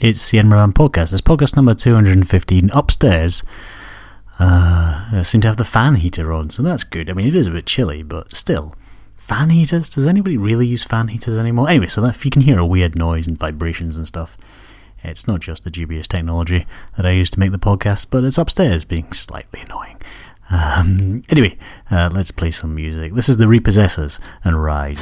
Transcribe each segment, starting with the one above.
It's the Man podcast. It's podcast number 215 upstairs. Uh, I seem to have the fan heater on, so that's good. I mean, it is a bit chilly, but still. Fan heaters? Does anybody really use fan heaters anymore? Anyway, so that if you can hear a weird noise and vibrations and stuff, it's not just the dubious technology that I use to make the podcast, but it's upstairs being slightly annoying. Um, anyway, uh, let's play some music. This is The Repossessors and Ride.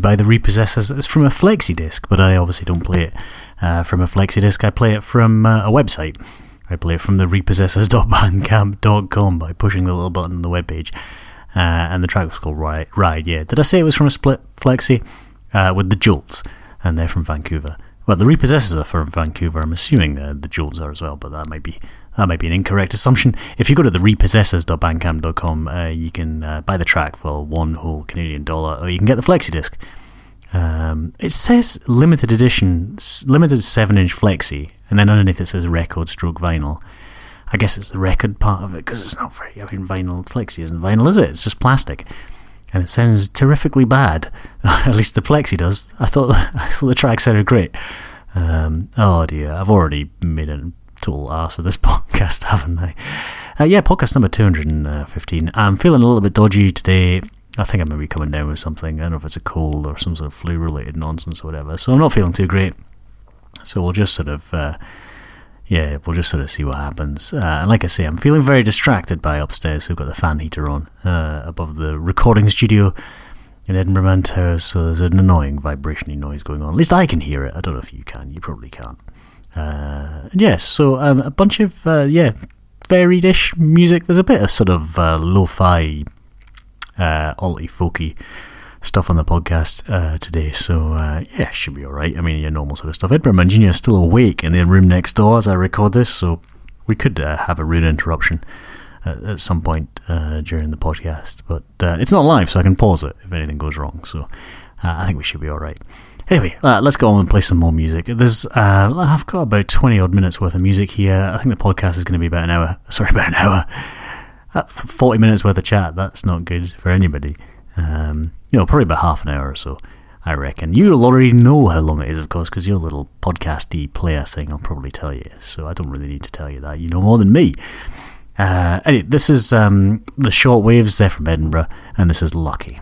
By the Repossessors. It's from a flexi disc, but I obviously don't play it uh, from a flexi disc. I play it from uh, a website. I play it from the repossessors.bandcamp.com by pushing the little button on the webpage. Uh, and the track was called Ride. Ride, yeah. Did I say it was from a split flexi? Uh, with the Jolts, and they're from Vancouver. Well, the Repossessors are from Vancouver. I'm assuming the Jolts are as well, but that might be that might be an incorrect assumption. If you go to the repossessors.bandcamp.com, uh, you can uh, buy the track for one whole Canadian dollar, or you can get the flexi disc. Um, it says limited edition, limited 7 inch flexi, and then underneath it says record stroke vinyl. I guess it's the record part of it because it's not very. I mean, vinyl flexi isn't vinyl, is it? It's just plastic, and it sounds terrifically bad. At least the flexi does. I thought I thought the track sounded great. Um, oh dear, I've already made a total ass of this podcast, haven't I? Uh, yeah, podcast number two hundred and fifteen. I'm feeling a little bit dodgy today. I think I may be coming down with something. I don't know if it's a cold or some sort of flu related nonsense or whatever. So I'm not feeling too great. So we'll just sort of, uh, yeah, we'll just sort of see what happens. Uh, and like I say, I'm feeling very distracted by upstairs. We've got the fan heater on uh, above the recording studio in Edinburgh Man. So there's an annoying vibrationy noise going on. At least I can hear it. I don't know if you can. You probably can't. Uh, yes, so um, a bunch of, uh, yeah, varied-ish music. There's a bit of sort of uh, lo-fi, uh, alty folky stuff on the podcast uh, today. So uh, yeah, should be all right. I mean, your normal sort of stuff. Edinburgh Mangini is still awake in the room next door as I record this, so we could uh, have a rude interruption at, at some point uh, during the podcast. But uh, it's not live, so I can pause it if anything goes wrong. So uh, I think we should be all right. Anyway, uh, let's go on and play some more music. There's, uh, I've got about 20 odd minutes worth of music here. I think the podcast is going to be about an hour. Sorry, about an hour. Uh, 40 minutes worth of chat. That's not good for anybody. Um, you know, probably about half an hour or so, I reckon. You'll already know how long it is, of course, because your little podcasty player thing, I'll probably tell you. So I don't really need to tell you that. You know more than me. Uh, anyway, this is um, the short waves. They're from Edinburgh, and this is Lucky.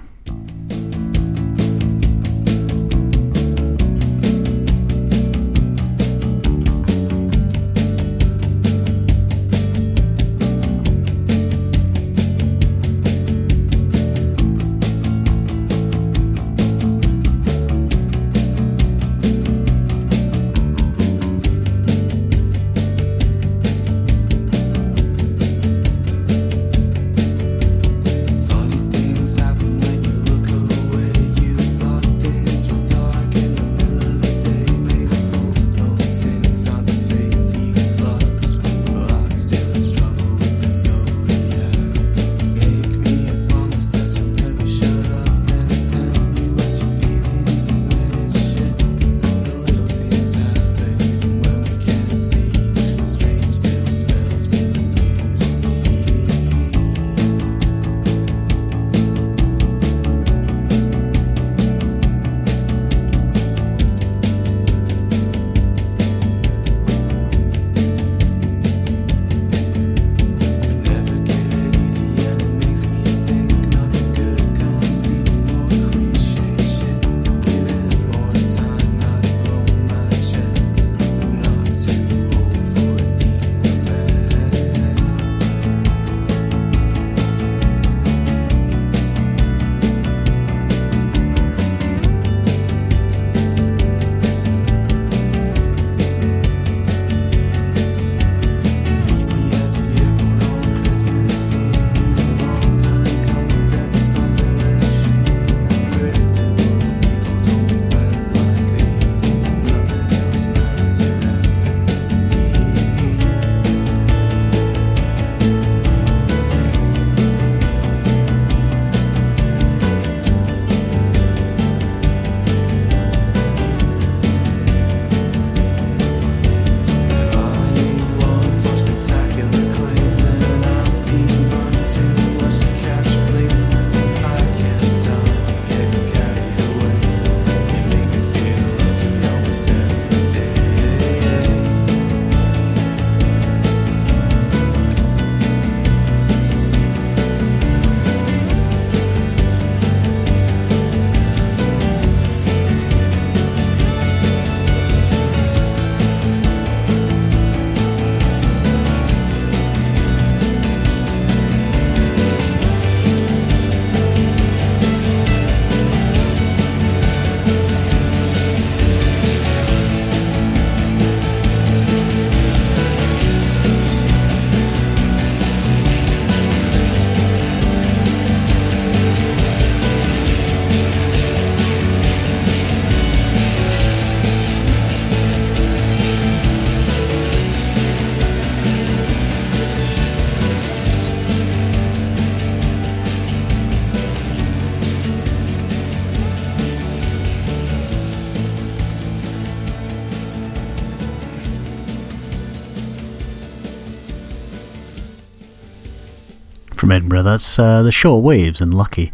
That's uh, the Short Waves and Lucky.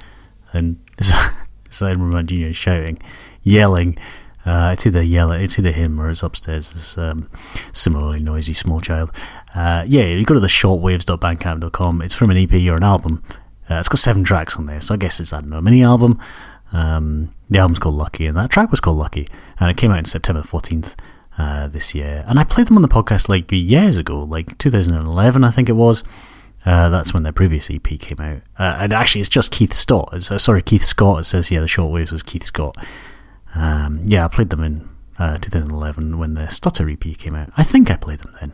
And Edinburgh Junior shouting, yelling. Uh, it's either yell, it's either him or it's upstairs. This um, similarly noisy small child. Uh, yeah, you go to the shortwaves.bandcamp.com. It's from an EP or an album. Uh, it's got seven tracks on there, so I guess it's I don't know a mini album. Um, the album's called Lucky, and that track was called Lucky, and it came out in September fourteenth uh, this year. And I played them on the podcast like years ago, like 2011, I think it was. Uh, that's when their previous EP came out. Uh, and actually, it's just Keith Stott. It's, uh, sorry, Keith Scott. It says, yeah, the Shortwaves was Keith Scott. Um, yeah, I played them in uh, 2011 when the Stutter EP came out. I think I played them then.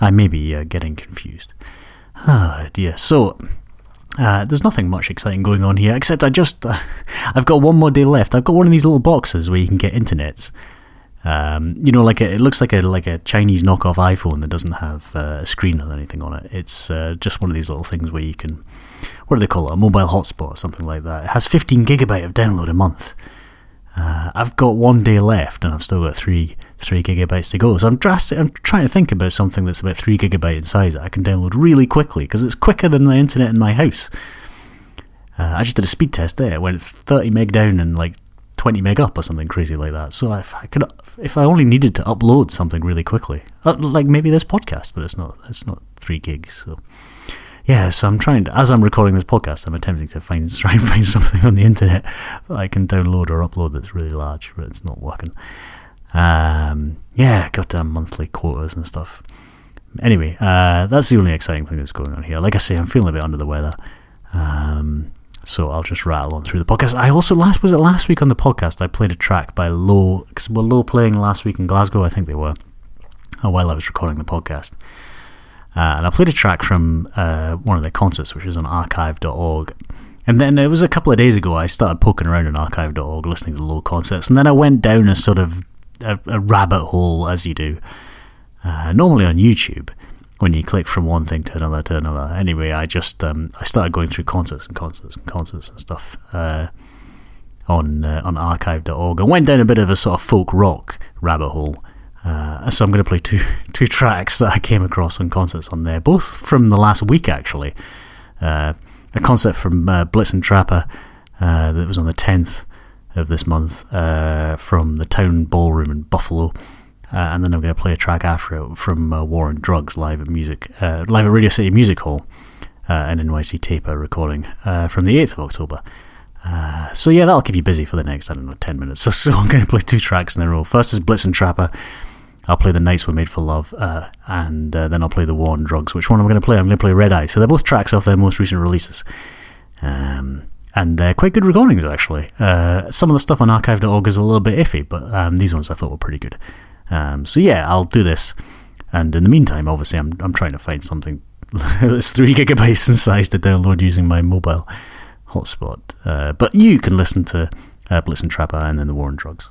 I may be uh, getting confused. Oh dear. So uh, there's nothing much exciting going on here, except I just I've got one more day left. I've got one of these little boxes where you can get internets. Um, you know, like a, it looks like a like a Chinese knockoff iPhone that doesn't have uh, a screen or anything on it. It's uh, just one of these little things where you can, what do they call it, a mobile hotspot or something like that. It has 15 gigabyte of download a month. Uh, I've got one day left, and I've still got three three gigabytes to go. So I'm drastic, I'm trying to think about something that's about three gigabyte in size that I can download really quickly because it's quicker than the internet in my house. Uh, I just did a speed test there. It went 30 meg down and like 20 meg up or something crazy like that. So if I could, if I only needed to upload something really quickly, uh, like maybe this podcast, but it's not, it's not three gigs. So yeah, so I'm trying to, as I'm recording this podcast, I'm attempting to find, try and find something on the internet that I can download or upload that's really large, but it's not working. Um, yeah, got um, monthly quotas and stuff. Anyway, uh, that's the only exciting thing that's going on here. Like I say, I'm feeling a bit under the weather. Um, so I'll just rattle on through the podcast. I also last was it last week on the podcast I played a track by Low because were Low playing last week in Glasgow. I think they were. Oh, while I was recording the podcast, uh, and I played a track from uh, one of their concerts, which is on archive.org. And then it was a couple of days ago I started poking around on archive.org, listening to Low concerts, and then I went down a sort of a, a rabbit hole as you do, uh, normally on YouTube when you click from one thing to another to another. Anyway, I just um, I started going through concerts and concerts and concerts and stuff uh, on uh, on archive.org and went down a bit of a sort of folk rock rabbit hole. Uh, so I'm going to play two two tracks that I came across on concerts on there, both from the last week actually. Uh, a concert from uh, and Trapper uh, that was on the 10th of this month from the Town Ballroom in Buffalo. Uh, and then I'm going to play a track after it from uh, War on Drugs live at music, uh, live at Radio City Music Hall, an NYC Taper recording from the 8th of October. so yeah, that'll keep you busy for the next I don't know ten minutes. So, so I'm going to play two tracks in a row. First is Blitzen Trapper. I'll play the Nights Were Made for Love, and then I'll play the War on Drugs. Which one I'm going to play? I'm going to play Red Eye. So they're both tracks off their most recent releases. Um, and they're quite good recordings actually. Uh, some of the stuff on archive.org is a little bit iffy, but um, these ones I thought were pretty good. Um, so yeah, I'll do this. And in the meantime, obviously, I'm I'm trying to find something that's three gigabytes in size to download using my mobile hotspot. Uh, but you can listen to uh, and Trapper and then the War on Drugs.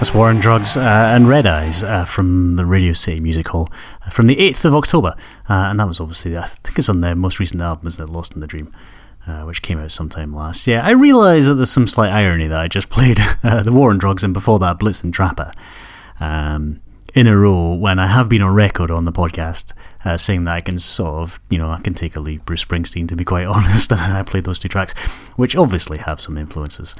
That's War on Drugs uh, and Red Eyes uh, from the Radio City Music Hall uh, from the 8th of October. Uh, and that was obviously, I think it's on their most recent album, isn't it? Lost in the Dream, uh, which came out sometime last year. I realise that there's some slight irony that I just played the War on Drugs and before that Blitzen Trapper um, in a row when I have been on record on the podcast saying that I can sort of, you know, I can take a leave Bruce Springsteen to be quite honest. And I played those two tracks, which obviously have some influences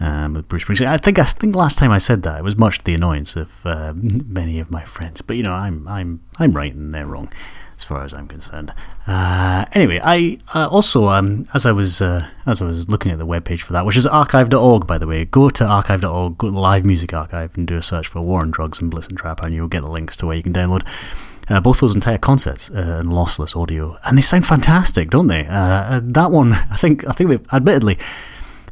um, with Bruce Springsteen. I think I think last time I said that it was much to the annoyance of uh, many of my friends. But you know, I'm I'm I'm right and they're wrong, as far as I'm concerned. Uh, anyway, I uh, also um, as I was uh, as I was looking at the webpage for that, which is archive.org by the way. Go to archive.org, go to the Live Music Archive, and do a search for War on Drugs and Blitzen Trap, and you'll get the links to where you can download. Uh, both those entire concerts uh, in lossless audio, and they sound fantastic, don't they? Uh, that one, I think, I think they, admittedly,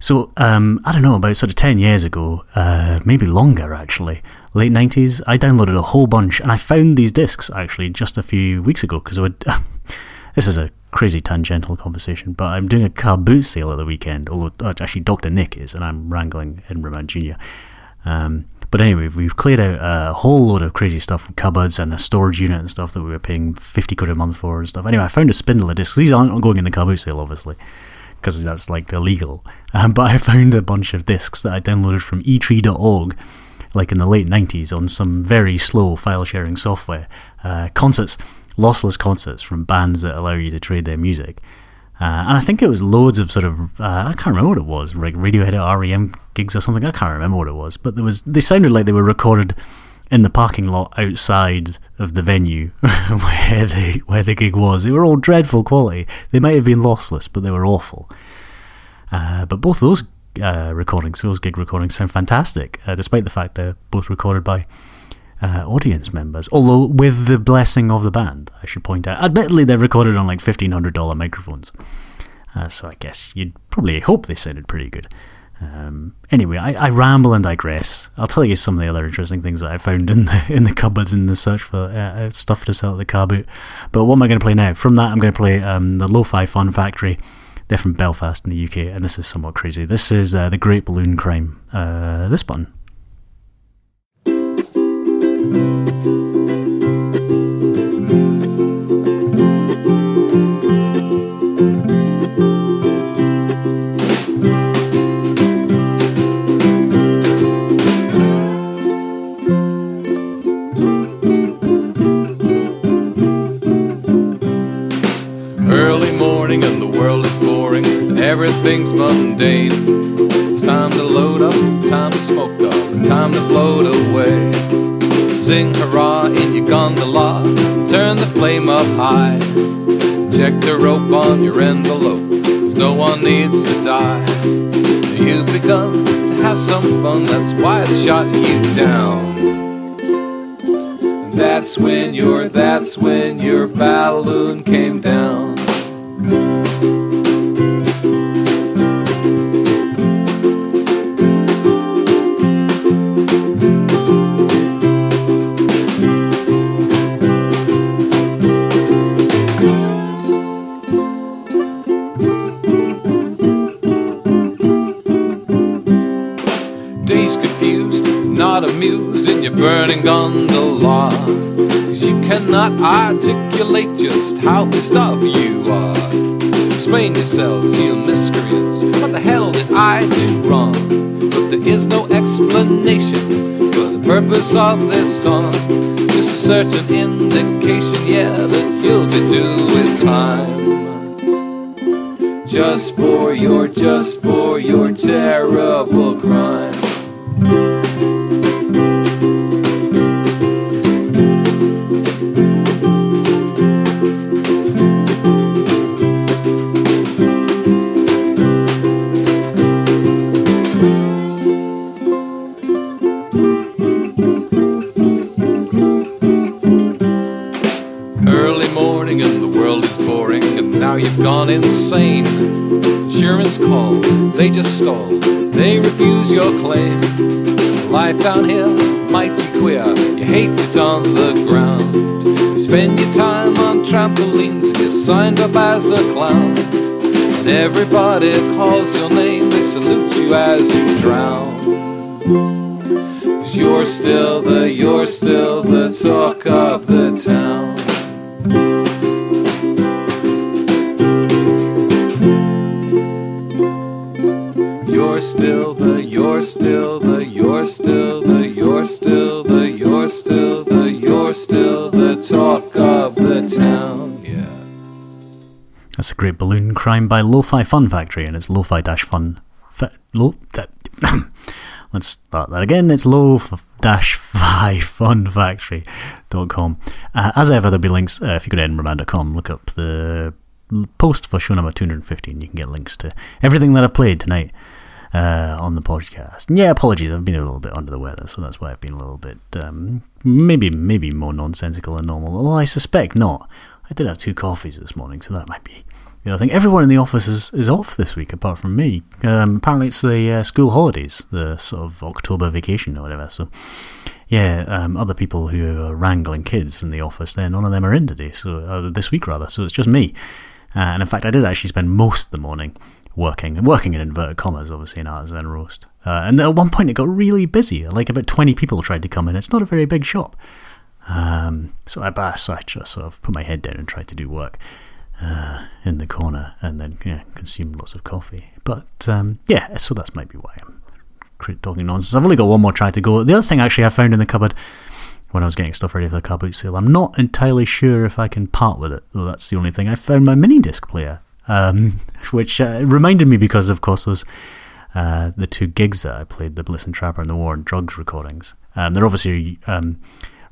so um, I don't know, about sort of ten years ago, uh, maybe longer actually, late nineties, I downloaded a whole bunch, and I found these discs actually just a few weeks ago because this is a crazy tangential conversation, but I'm doing a car boot sale at the weekend. Although uh, actually, Doctor Nick is, and I'm wrangling Edinburgh Man Junior. Um, but anyway, we've cleared out a whole load of crazy stuff from cupboards and a storage unit and stuff that we were paying 50 quid a month for and stuff. Anyway, I found a spindle of discs. These aren't going in the car boot sale, obviously because that's like illegal. Um, but I found a bunch of discs that I downloaded from etree.org, like in the late 90s, on some very slow file sharing software. Uh, concerts, lossless concerts from bands that allow you to trade their music. Uh, and I think it was loads of sort of uh, I can't remember what it was, like Radiohead at REM gigs or something. I can't remember what it was, but there was they sounded like they were recorded in the parking lot outside of the venue where the where the gig was. They were all dreadful quality. They might have been lossless, but they were awful. Uh, but both those uh, recordings, those gig recordings, sound fantastic, uh, despite the fact they're both recorded by uh, audience members. Although with the blessing of the band, I should point out. Admittedly, they're recorded on like fifteen hundred dollar microphones, uh, so I guess you'd probably hope they sounded pretty good. Um, anyway, I, I, ramble and digress. I'll tell you some of the other interesting things that I found in the in the cupboards in the search for uh, uh stuff to sell at the car boot. But what am I going to play now? From that, I'm going to play um, the Lo-Fi Fun Factory. They're from Belfast in the UK, and this is somewhat crazy. This is uh, the Great Balloon Crime. Uh, this one. Everything's mundane. It's time to load up, time to smoke up, time to float away. Sing hurrah in your gondola, turn the flame up high. Check the rope on your envelope, cause no one needs to die. You've begun to have some fun, that's why they shot you down. And that's when your, that's when your balloon came down. Gondola. Cause you cannot articulate just how pissed off you are. Explain yourselves, you miscreants. What the hell did I do wrong? But there is no explanation for the purpose of this song. Just a certain indication, yeah, that you'll be doing time. Just for your, just for your terrible crime. Insane. Insurance call, they just stall, they refuse your claim. Life down here, mighty queer, you hate it on the ground. You spend your time on trampolines and you're signed up as a clown. And everybody calls your name, they salute you as you drown. Cause you're still the, you're still the talk still the, you're still the, you're still the, you're still the, you're still the, you're still the talk of the town. Yeah. That's a great balloon crime by Lo-Fi Fun Factory, and it's lo-fi dash fun. Fa- lo- that, let's start that again. It's lo-fi fun factory.com. Uh, as ever, there'll be links. Uh, if you go to edinburghman.com, look up the post for show number 215. You can get links to everything that I've played tonight uh, on the podcast. Yeah, apologies, I've been a little bit under the weather, so that's why I've been a little bit um, maybe maybe more nonsensical than normal. Although I suspect not. I did have two coffees this morning, so that might be. Know, I think everyone in the office is, is off this week apart from me. Um, apparently, it's the uh, school holidays, the sort of October vacation or whatever. So, yeah, um, other people who are wrangling kids in the office, there, none of them are in today. So, uh, this week rather. So it's just me. Uh, and in fact, I did actually spend most of the morning working, and working in inverted commas, obviously, in Artisan Roast. Uh, and at one point, it got really busy. Like about 20 people tried to come in. It's not a very big shop. Um, so I, so I just sort of put my head down and tried to do work uh, in the corner and then you consumed lots of coffee. But um, yeah, so that's maybe why I'm talking nonsense. I've only got one more try to go. The other thing actually I found in the cupboard when I was getting stuff ready for the car boot sale, I'm not entirely sure if I can part with it, though that's the only thing. I found my mini disc player, um, which uh, reminded me because, of course, those uh, the two gigs that I played, the Blitzen Trapper and the War on Drugs recordings. Um, they're obviously um,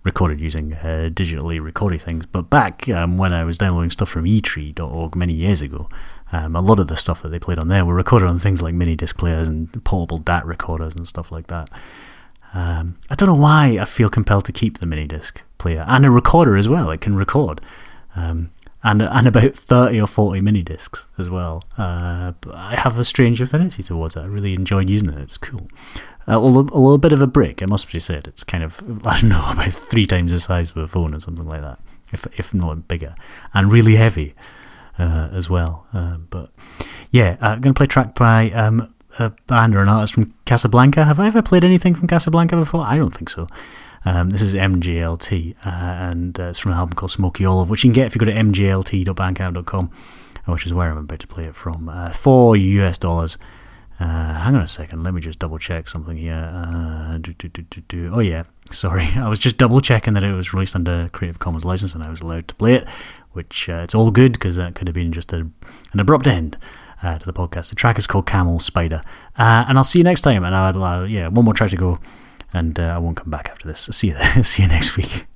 recorded using uh, digitally recorded things, but back um, when I was downloading stuff from etree.org many years ago, um, a lot of the stuff that they played on there were recorded on things like mini disc players and portable DAT recorders and stuff like that. Um, I don't know why I feel compelled to keep the mini disc player and a recorder as well. It can record. Um, and and about 30 or 40 mini discs as well. Uh, but I have a strange affinity towards it. I really enjoy using it. It's cool. Uh, a, little, a little bit of a brick, I must be said. It's kind of, I don't know, about three times the size of a phone or something like that, if, if not bigger. And really heavy uh, as well. Uh, but yeah, I'm going to play a track by um, a band or an artist from Casablanca. Have I ever played anything from Casablanca before? I don't think so. Um, this is MJLT, uh, and uh, it's from an album called Smoky Olive, which you can get if you go to mjlt.bandcamp.com, which is where I'm about to play it from. Uh, four US dollars. Uh, hang on a second, let me just double check something here. Uh, do, do, do, oh, yeah, sorry. I was just double checking that it was released under Creative Commons license and I was allowed to play it, which uh, it's all good because that could have been just a, an abrupt end. Uh, to the podcast. The track is called Camel Spider, uh, and I'll see you next time. And I'll, yeah, one more track to go, and uh, I won't come back after this. See you, there. see you next week.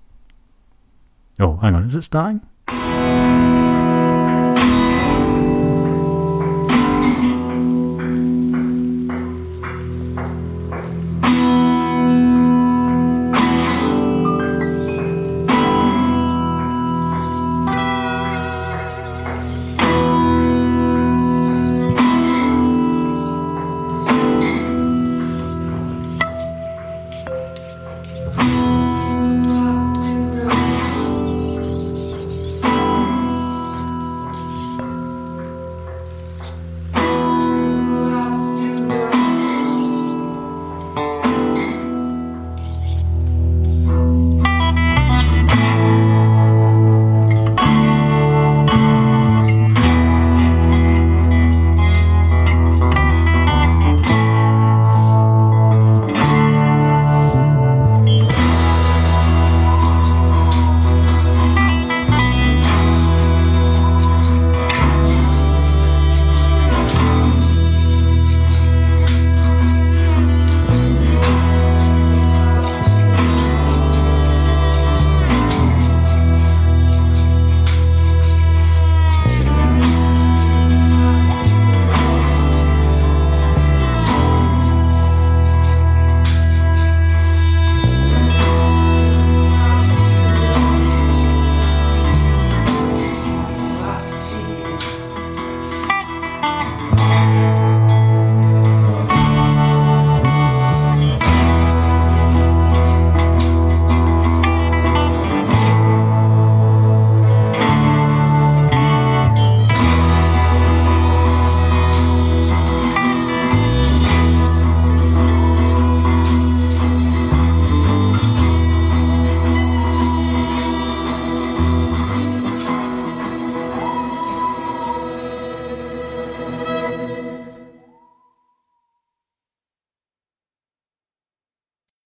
Oh, hang on, is it starting?